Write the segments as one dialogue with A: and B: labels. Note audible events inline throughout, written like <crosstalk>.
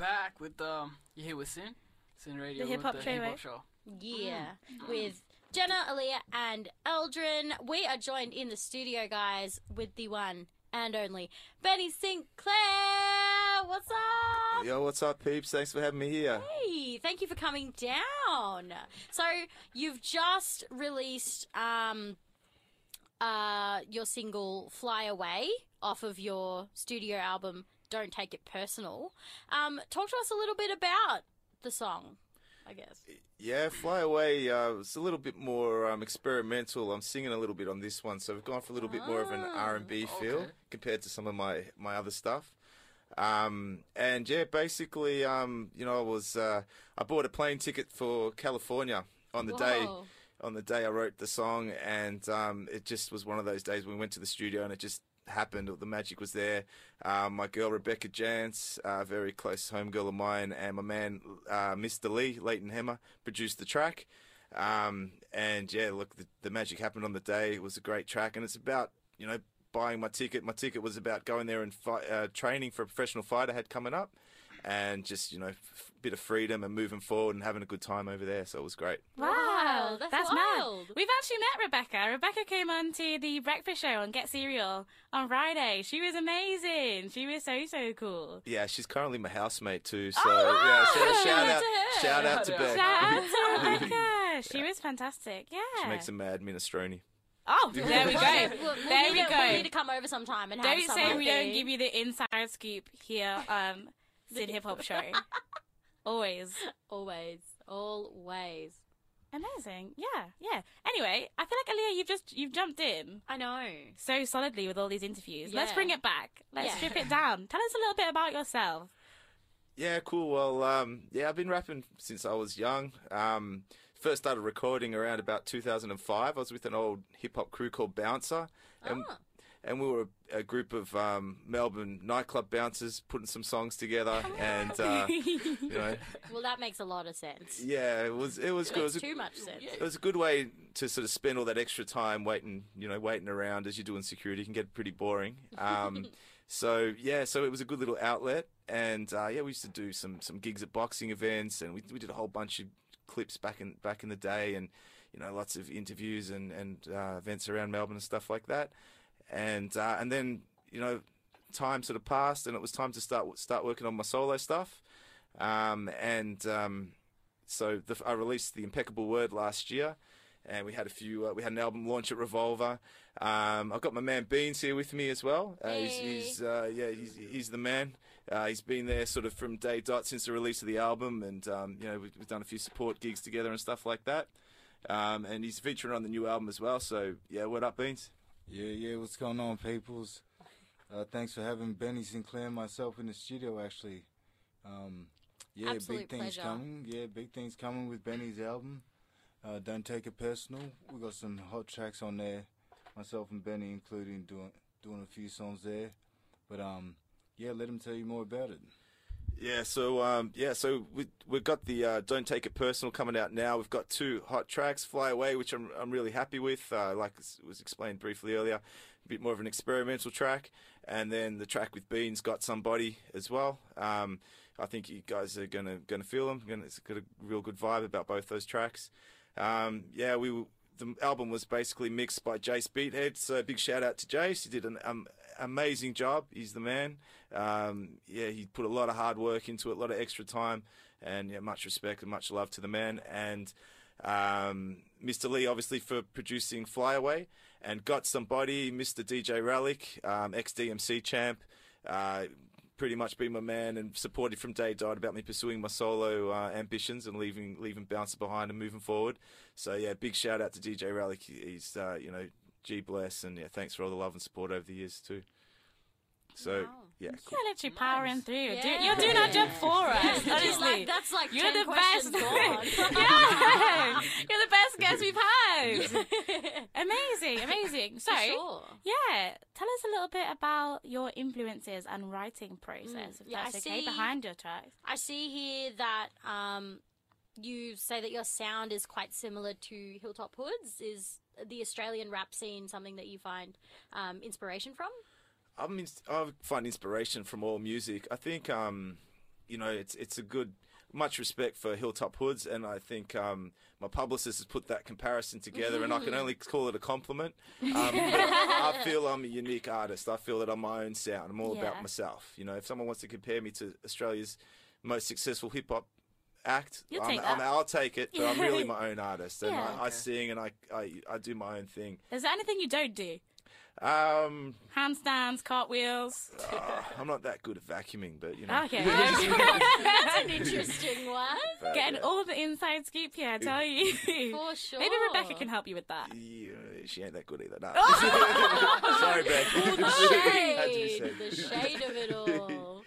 A: back with um. You here with SYN? SYN Radio.
B: The Hip Hop
A: with
B: Show,
A: Hip Hop
B: right?
A: Show.
C: Yeah, with Jenna, Aaliyah, and Eldrin. We are joined in the studio, guys, with the one and only Benny Sinclair. What's up?
D: Yo, what's up, peeps? Thanks for having me here.
C: Hey, thank you for coming down. So you've just released um, uh, your single "Fly Away" off of your studio album "Don't Take It Personal." Um, talk to us a little bit about the song. I guess.
D: Yeah, Fly Away uh, was a little bit more um, experimental. I'm singing a little bit on this one, so we've gone for a little bit more of an
C: Ah,
D: R&B feel
A: okay.
D: compared to some of my, my other stuff. Um, and yeah, basically, um, you know, I was uh, I bought a plane ticket for California on the day on the day I wrote the song, and um, it just was one of those days we went to the studio and it just happened. or The magic was there. Um, my girl Rebecca Jance, a very close home girl of mine, and my man uh, Mr. Lee Leighton Hemmer produced the track. Um, and yeah, look, the, the magic happened on the day. It was a great track, and it's about you know buying my ticket. My ticket was about going there and fight, uh, training for a professional fight I had coming up, and just you know, f- bit of freedom and moving forward and having a good time over there. So it was great.
C: Wow, that's
B: mad.
C: wild.
B: We've actually met Rebecca. Rebecca came on to the breakfast show on Get Cereal on Friday. She was amazing. She was so so cool.
D: Yeah, she's currently my housemate too. So
B: Oh,
D: yeah,
B: wow.
D: shout, shout
C: Shout
D: out,
C: out to her.
D: shout out to
A: Shout
D: Beck.
B: Shout out to <laughs> Rebecca. She was fantastic. Yeah.
D: She makes a mad minestrone.
B: Oh, <laughs> there we go.
C: We'll- we'll
B: There
C: need
B: we
C: to-
B: go.
C: We need to come over sometime and have
B: Don't
C: some
B: say we don't give you the inside scoop here, um, <laughs> SYN Hip Hop Show. Always.
C: Always, always.
B: Amazing. Yeah, yeah. Anyway, I feel like Aaliyah, you've just you've jumped in
C: I know.
B: so solidly with all these interviews. Let's bring it back. Let's
C: Yeah.
B: strip it down. Tell us a little bit about yourself.
D: Yeah, cool. Well, um, yeah, I've been rapping since I was young. Um, first started recording around about 2005. I was with an old hip hop crew called Bouncer, and
C: Ah.
D: And we were a, a group of um, Melbourne nightclub bouncers putting some songs together, and uh, you know, <laughs>
C: Well, that makes a lot of sense.
D: yeah, it was it was good. It was a-
C: too much sense.
D: it was a good way to sort of spend all that extra time waiting, you know, waiting around as you're doing security. It can get pretty boring. Um, <laughs> so yeah, so it was a good little outlet, and uh, yeah, we used to do some some gigs at boxing events, and we we did a whole bunch of clips back in back in the day, and you know, lots of interviews and and uh, events around Melbourne and stuff like that, and uh, and then you know, time sort of passed, and it was time to start start working on my solo stuff, um, and um, so the, I released the Impeccable Word last year, and we had a few. Uh, we had an album launch at Revolver. Um, I've got my man Beans here with me as well. Uh, he's,
C: Hey.
D: he's uh, yeah, he's he's the man. Uh, he's been there sort of from day dot since the release of the album, and um, you know we've, we've done a few support gigs together and stuff like that. Um, and he's featuring on the new album as well. So yeah, what up, Beans?
E: Yeah, yeah, what's going on, peoples? Uh, thanks for having Benny Sinclair and myself in the studio, actually. Um, yeah,
C: Absolute
E: big things
C: pleasure.
E: coming. Yeah, big things coming with Benny's album. Uh, Don't take it personal. We got some hot tracks on there, myself and Benny, including doing doing a few songs there. But um, yeah, let him tell you more about it.
D: Yeah, so um, yeah, so we we've got the uh, "Don't Take It Personal" coming out now. We've got two hot tracks, "Fly Away," which I'm I'm really happy with. Uh, like was explained briefly earlier, a bit more of an experimental track, and then the track with Beans, "Got Somebody" as well. Um, I think you guys are gonna gonna feel them. Gonna, it's got a real good vibe about both those tracks. Um, yeah, we the album was basically mixed by Jace Beathead. So big shout out to Jace. He did an um, amazing job. He's the man. Um, yeah, he put a lot of hard work into it, a lot of extra time, and yeah, much respect and much love to the man. And um, Mr. Lee, obviously, for producing Fly Away, and got somebody, Mr. DJ Relic, um, ex DMC champ. Uh, pretty much been my man and supported from day died about me pursuing my solo uh, ambitions and leaving leaving Bouncer behind and moving forward. So yeah, big shout out to DJ Relic. He's uh, you know G bless and yeah, thanks for all the love and support over the years too. So
C: Wow.
D: Yeah, cool.
B: You're literally powering through. Do, you're doing our job for <laughs> us,
C: She's
B: honestly.
C: like, that's like
B: You're
C: 10
B: the best. <laughs> yeah, you're the best guest we've had. <laughs> amazing, amazing. So,
C: sure.
B: yeah, tell us a little bit about your influences and writing process, if
C: Mm, yeah,
B: that's
C: I
B: okay,
C: see-
B: behind your tracks.
C: I see here that um, you say that your sound is quite similar to Hilltop Hoods. Is the Australian rap scene something that you find um, inspiration from?
D: I mean, I find inspiration from all music. I think, um, you know, it's it's a good. Much respect for Hilltop Hoods, and I think um, my publicist has put that comparison together, and I can only <laughs> call it a compliment. <laughs> Um, I feel I'm a unique artist. I feel that I'm my own sound. I'm all
C: Yeah.
D: about myself. You know, if someone wants to compare me to Australia's most successful hip hop act,
B: You'll
D: I'm,
B: take
D: I'm, I'll take it. But I'm really <laughs> my own artist, and
C: Yeah.
D: I, I sing and I, I I do my own thing.
B: Is there anything you don't do?
D: Um,
B: Handstands, cartwheels.
D: uh, I'm not that good at vacuuming, but you know.
B: Okay. <laughs> <laughs>
C: That's an interesting one.
D: But,
B: Getting
D: yeah.
B: all the inside scoop here, I tell you. <laughs>
C: For sure.
B: Maybe Rebecca can help you with that.
D: Yeah, she ain't that good either. No. Sorry, Beck.
C: The
D: Had to be
C: shade, the shade of it all.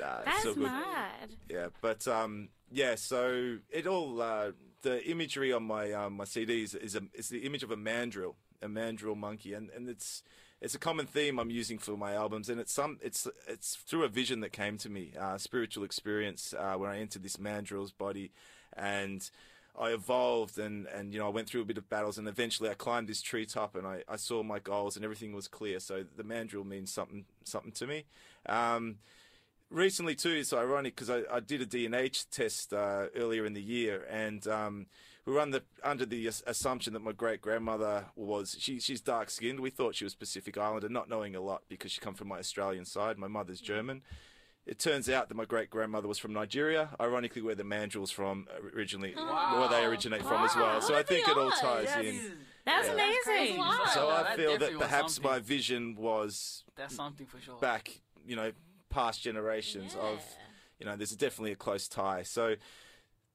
D: Nah,
B: That's
D: still
B: mad.
D: Yeah, but um, yeah. So it all uh, the imagery on my um, my CDs is a is the image of a mandrill, a mandrill monkey, and, and it's it's a common theme I'm using for my albums, and it's some it's it's through a vision that came to me, uh, spiritual experience uh, when I entered this mandrill's body, and. I evolved and, and you know I went through a bit of battles and eventually I climbed this treetop and I, I saw my goals and everything was clear. So the mandrill means something something to me. Um, recently too it's ironic because I, I did a DNA test uh, earlier in the year and um, we were under, under the assumption that my great grandmother was she, she's dark skinned we thought she was pacific islander not knowing a lot because she come from my australian side my mother's german it turns out that my great grandmother was from Nigeria, ironically, where the mandrill's from originally, where they originate from as well. So I
C: What are
D: think it all ties
A: That
D: in.
A: is,
B: That's
D: Yeah.
B: amazing.
C: Wow.
D: So
A: Yeah,
D: I feel
A: definitely
D: that perhaps my vision was
A: that's something for sure.
D: back, you know, past generations of, you know, there's definitely a close tie. So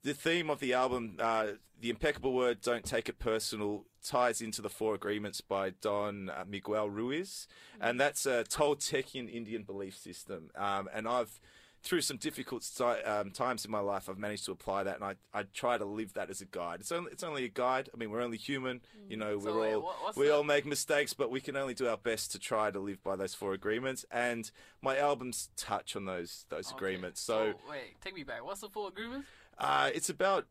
D: the theme of the album, uh, the impeccable word, don't take it personal, ties into the Four Agreements by Don uh, Miguel Ruiz, and that's a Toltecian Indian belief system. Um, and I've through some difficult um, times in my life, I've managed to apply that, and I, I try to live that as a guide. It's only it's only a guide. I mean, we're only human. You know,
A: So
D: we're
A: wait,
D: all
A: what-
D: we
A: the-
D: all make mistakes, but we can only do our best to try to live by those four agreements. And my albums touch on those those
A: Okay.
D: agreements. So
A: wait, take me back. What's the four agreements?
D: uh, it's about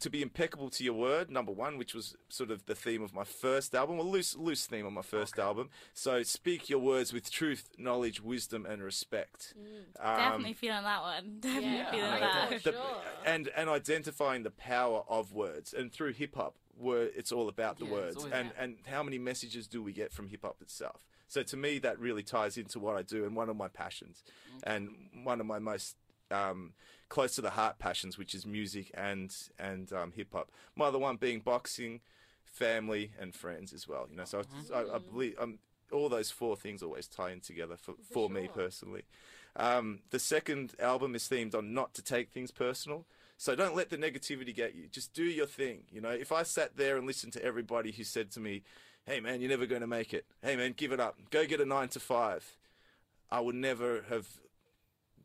D: to be impeccable to your word, number one, which was sort of the theme of my first album, a loose loose theme on my first album. So speak your words with truth, knowledge, wisdom, and respect. Um,
B: Definitely feeling that one. <laughs> Definitely
C: Yeah,
B: feeling that.
D: the-
C: Sure.
D: and and identifying the power of words and through hip hop word it's all about the
A: Yeah, it's
D: words and
A: that.
D: and how many messages do we get from hip hop itself so to me that really ties into what I do and one of my passions and one of my most um, close to the heart passions which is music and and um, hip hop my other one being boxing family and friends as well you know so I, I, I believe um, all those four things always tie in together for, for, me
C: sure.
D: personally um, the second album is themed on not to take things personal. So don't let the negativity get you. Just do your thing. You know, if I sat there and listened to everybody who said to me, "Hey man, you're never going to make it. Hey man, give it up. Go get a nine to five. I would never have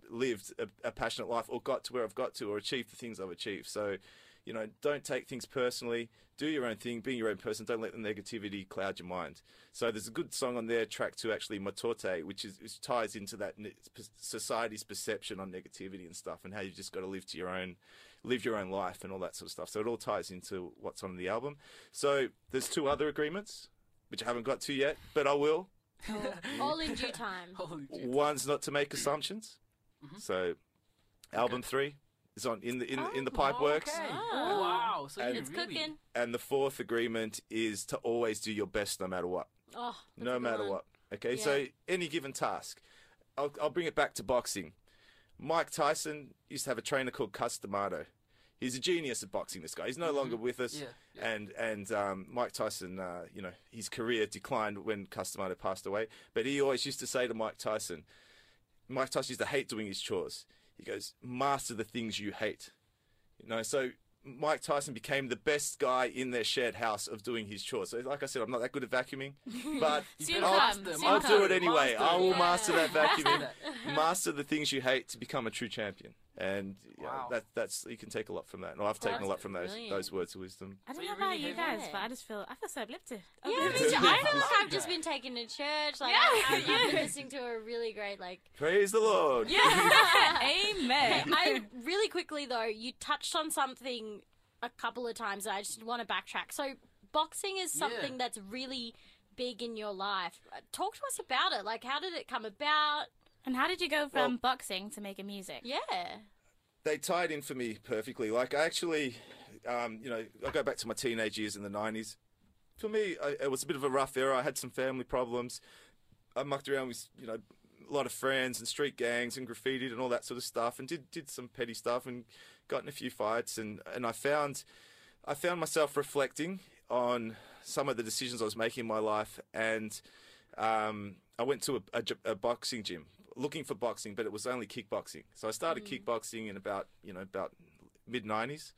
D: lived a, a passionate life or got to where I've got to or achieved the things I've achieved. So, you know, don't take things personally. Do your own thing. Be your own person. Don't let the negativity cloud your mind. So there's a good song on there, track two, actually, Matote, which is which ties into that ne- society's perception on negativity and stuff, and how you've just got to live to your own, live your own life and all that sort of stuff. So it all ties into what's on the album. So there's two other agreements, which I haven't got to yet, but I will. <laughs>
C: All in due time.
D: One's not to make assumptions. So, album three is on in the in, in the pipe works,
A: Okay.
C: Oh.
A: Wow. So
D: And-
C: It's
A: really,
C: cooking.
D: and the fourth agreement is to always do your best no matter what.
C: Oh,
D: no matter
C: one.
D: what. Okay, so any given task, I'll, I'll bring it back to boxing. Mike Tyson used to have a trainer called Cus D'Amato. He's a genius at boxing. This guy. He's no longer with us.
A: Mm-hmm. Yeah, yeah.
D: And and um, Mike Tyson, uh, you know, his career declined when Cus D'Amato passed away. But he always used to say to Mike Tyson, Mike Tyson used to hate doing his chores. He goes, "Master the things you hate." You know, so Mike Tyson became the best guy in their shared house of doing his chores. So, like I said, I'm not that good at vacuuming, <laughs> but I'll,
B: come, soon
D: I'll do it anyway.
A: Master
D: I will
C: it.
D: master that vacuuming,
A: Master <laughs>
D: master the things you hate to become a true champion. And you
A: Wow.
D: that that's you can take a lot from that. And I've taken a lot from those
C: brilliant.
D: those words of wisdom.
B: I don't
A: So
B: know
A: you
B: about
A: really
B: you guys,
C: it.
B: but I just feel I feel so uplifted.
C: Yeah, me I <laughs> feel like
A: like
C: I've just been taken to church. Like
B: Yeah,
C: I, I've, I've been <laughs> listening to a really great like.
D: Praise the Lord.
B: Yeah. <laughs> Amen.
C: I really quickly though, you touched on something a couple of times. that I just want to backtrack. So boxing is something
A: Yeah.
C: that's really big in your life. Uh, Talk to us about it. Like, how did it come about?
B: And how did you go from
D: Well-
B: boxing to making music?
C: Yeah.
D: they tied in for me perfectly. Like I actually, um, you know, I go back to my teenage years in the '90s. For me, I, it was a bit of a rough era. I had some family problems. I mucked around with, you know, a lot of friends and street gangs and graffitied and all that sort of stuff, and did did some petty stuff and got in a few fights. And and I found, I found myself reflecting on some of the decisions I was making in my life, and um, I went to a, a a boxing gym looking for boxing, but it was only kickboxing. So I started kickboxing in about you know about mid '90s,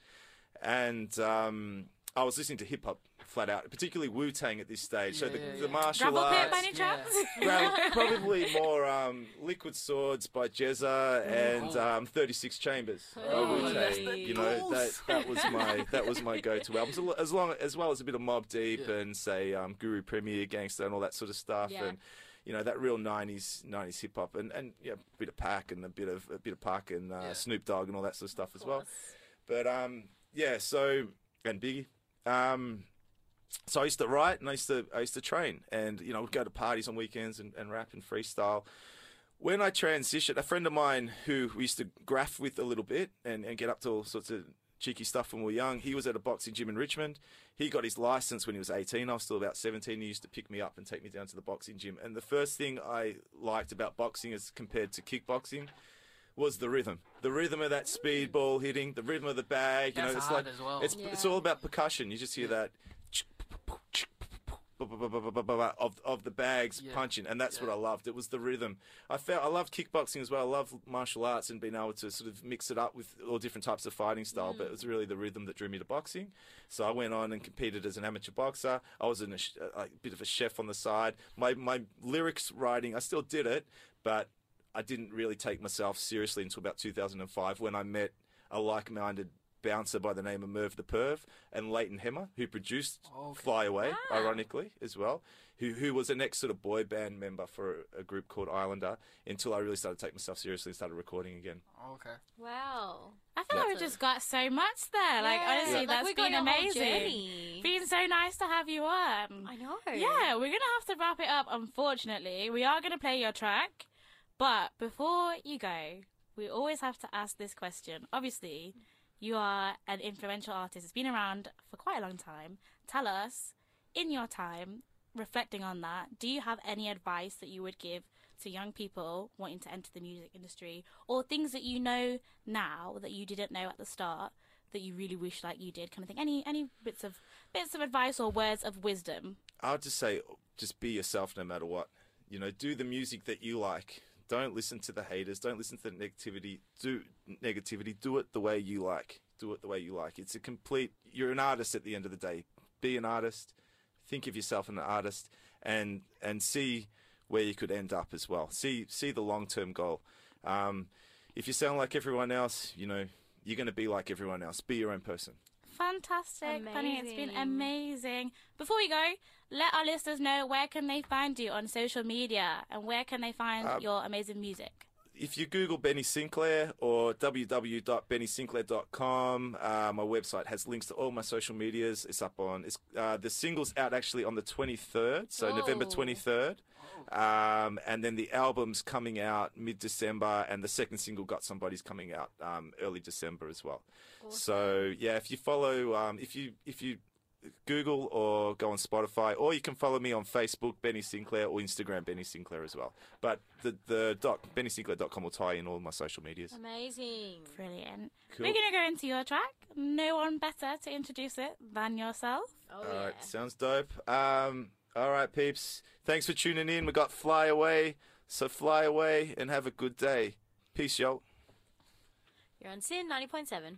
D: and um, I was listening to hip hop flat out, particularly Wu Tang at this stage. so the,
A: yeah,
D: the martial
B: Gravel
D: arts.
B: by any chance?
D: Well, probably more um, Liquid Swords by GZA and um, 36 Chambers by
C: Oh,
D: Wu
C: that's
D: Tang.
C: the
D: You know that that was my that was my go-to albums, as long as well as a bit of Mobb Deep
A: Yeah.
D: and say um, Guru Premier Gang Starr and all that sort of stuff,
C: Yeah.
D: and you know that real 90s 90s hip hop and and yeah, a bit of Pac and a bit of a bit of Pac and uh,
A: Yeah.
D: Snoop Dogg and all that sort of stuff as well. But um, yeah, so and Biggie. Um, so I used to write and I used to I used to train and you know would go to parties on weekends and, and rap and freestyle. When I transitioned, a friend of mine who we used to graph with a little bit and, and get up to all sorts of cheeky stuff when we were young, he was at a boxing gym in Richmond. He got his license when he was 18. I was still about 17. He used to pick me up and take me down to the boxing gym. And the first thing I liked about boxing as compared to kickboxing was the rhythm. The rhythm of that speed ball hitting, the rhythm of the bag. You
A: That's
D: know, it's
A: hard
D: like
A: as well.
D: it's it's all about percussion. You just hear that of of the bags
A: Yeah.
D: punching, and that's what I loved. It was the rhythm. I felt I loved kickboxing as well. I love martial arts and being able to sort of mix it up with all different types of fighting style. But it was mm. really the rhythm that drew me to boxing. So I went on and competed as an amateur boxer. I was in a, a bit of a chef on the side. My my lyrics writing, I still did it, but I didn't really take myself seriously until about 2005 when I met a like-minded bouncer by the name of Merv the Perv and Leighton Hemmer, who produced
A: Okay.
D: Fly Away, ah. ironically, as well, who who was an ex sort of boy band member for a, a group called Islander until I really started to take myself seriously and started recording again.
A: Okay.
C: Wow.
B: I feel
D: Yeah.
B: like we just got so much there. Like honestly,
C: like,
B: that's
C: we got
B: been amazing.
C: journey.
B: Been so nice to have you on.
C: I know.
B: Yeah, we're gonna have to wrap it up. Unfortunately, we are gonna play your track, but before you go, we always have to ask this question. Obviously, you are an influential artist. It's been around for quite a long time. Tell us, in your time, reflecting on that, do you have any advice that you would give to young people wanting to enter the music industry, or things that you know now that you didn't know at the start? That you really wish like you did, kind of thing. Any any bits of bits of advice or words of wisdom
D: I'll just say, just be yourself no matter what. You know, do the music that you like. Don't listen to the haters. Don't listen to the negativity. Do negativity. Do it the way you like. Do it the way you like. It's a complete. You're an artist at the end of the day. Be an artist. Think of yourself as an artist, and and see where you could end up as well. See see the long term goal. Um, if you sound like everyone else, you know you're going to be like everyone else. Be your own person.
B: Fantastic, Bunny. It's been
C: Amazing.
B: amazing. Before we go, let our listeners know where can they find you on social media and where can they find
D: Um,
B: your amazing music.
D: if you Google Benny Sinclair or www.bennysinclair.com, uh, my website has links to all my social medias. It's up on. It's uh, the single's out actually on the 23rd, so November
C: Oh.
D: 23rd, um, and then the album's coming out mid December, and the second single Got Somebody's coming out um, early December as well. So yeah, if you follow, um, if you if you Google or go on Spotify, or you can follow me on Facebook, Benny Sinclair, or Instagram, Benny Sinclair as well. But the the doc, BennySinclair.com will tie in all my social medias.
C: Amazing.
B: Brilliant.
D: Cool.
B: We're going to go into your track. No one better to introduce it than yourself.
C: Oh,
D: All
C: yeah.
D: right, sounds dope. Um, all right, peeps. Thanks for tuning in. We got Fly Away, so fly away and have a good day. Peace, yo.
C: You're on SYN 90.7.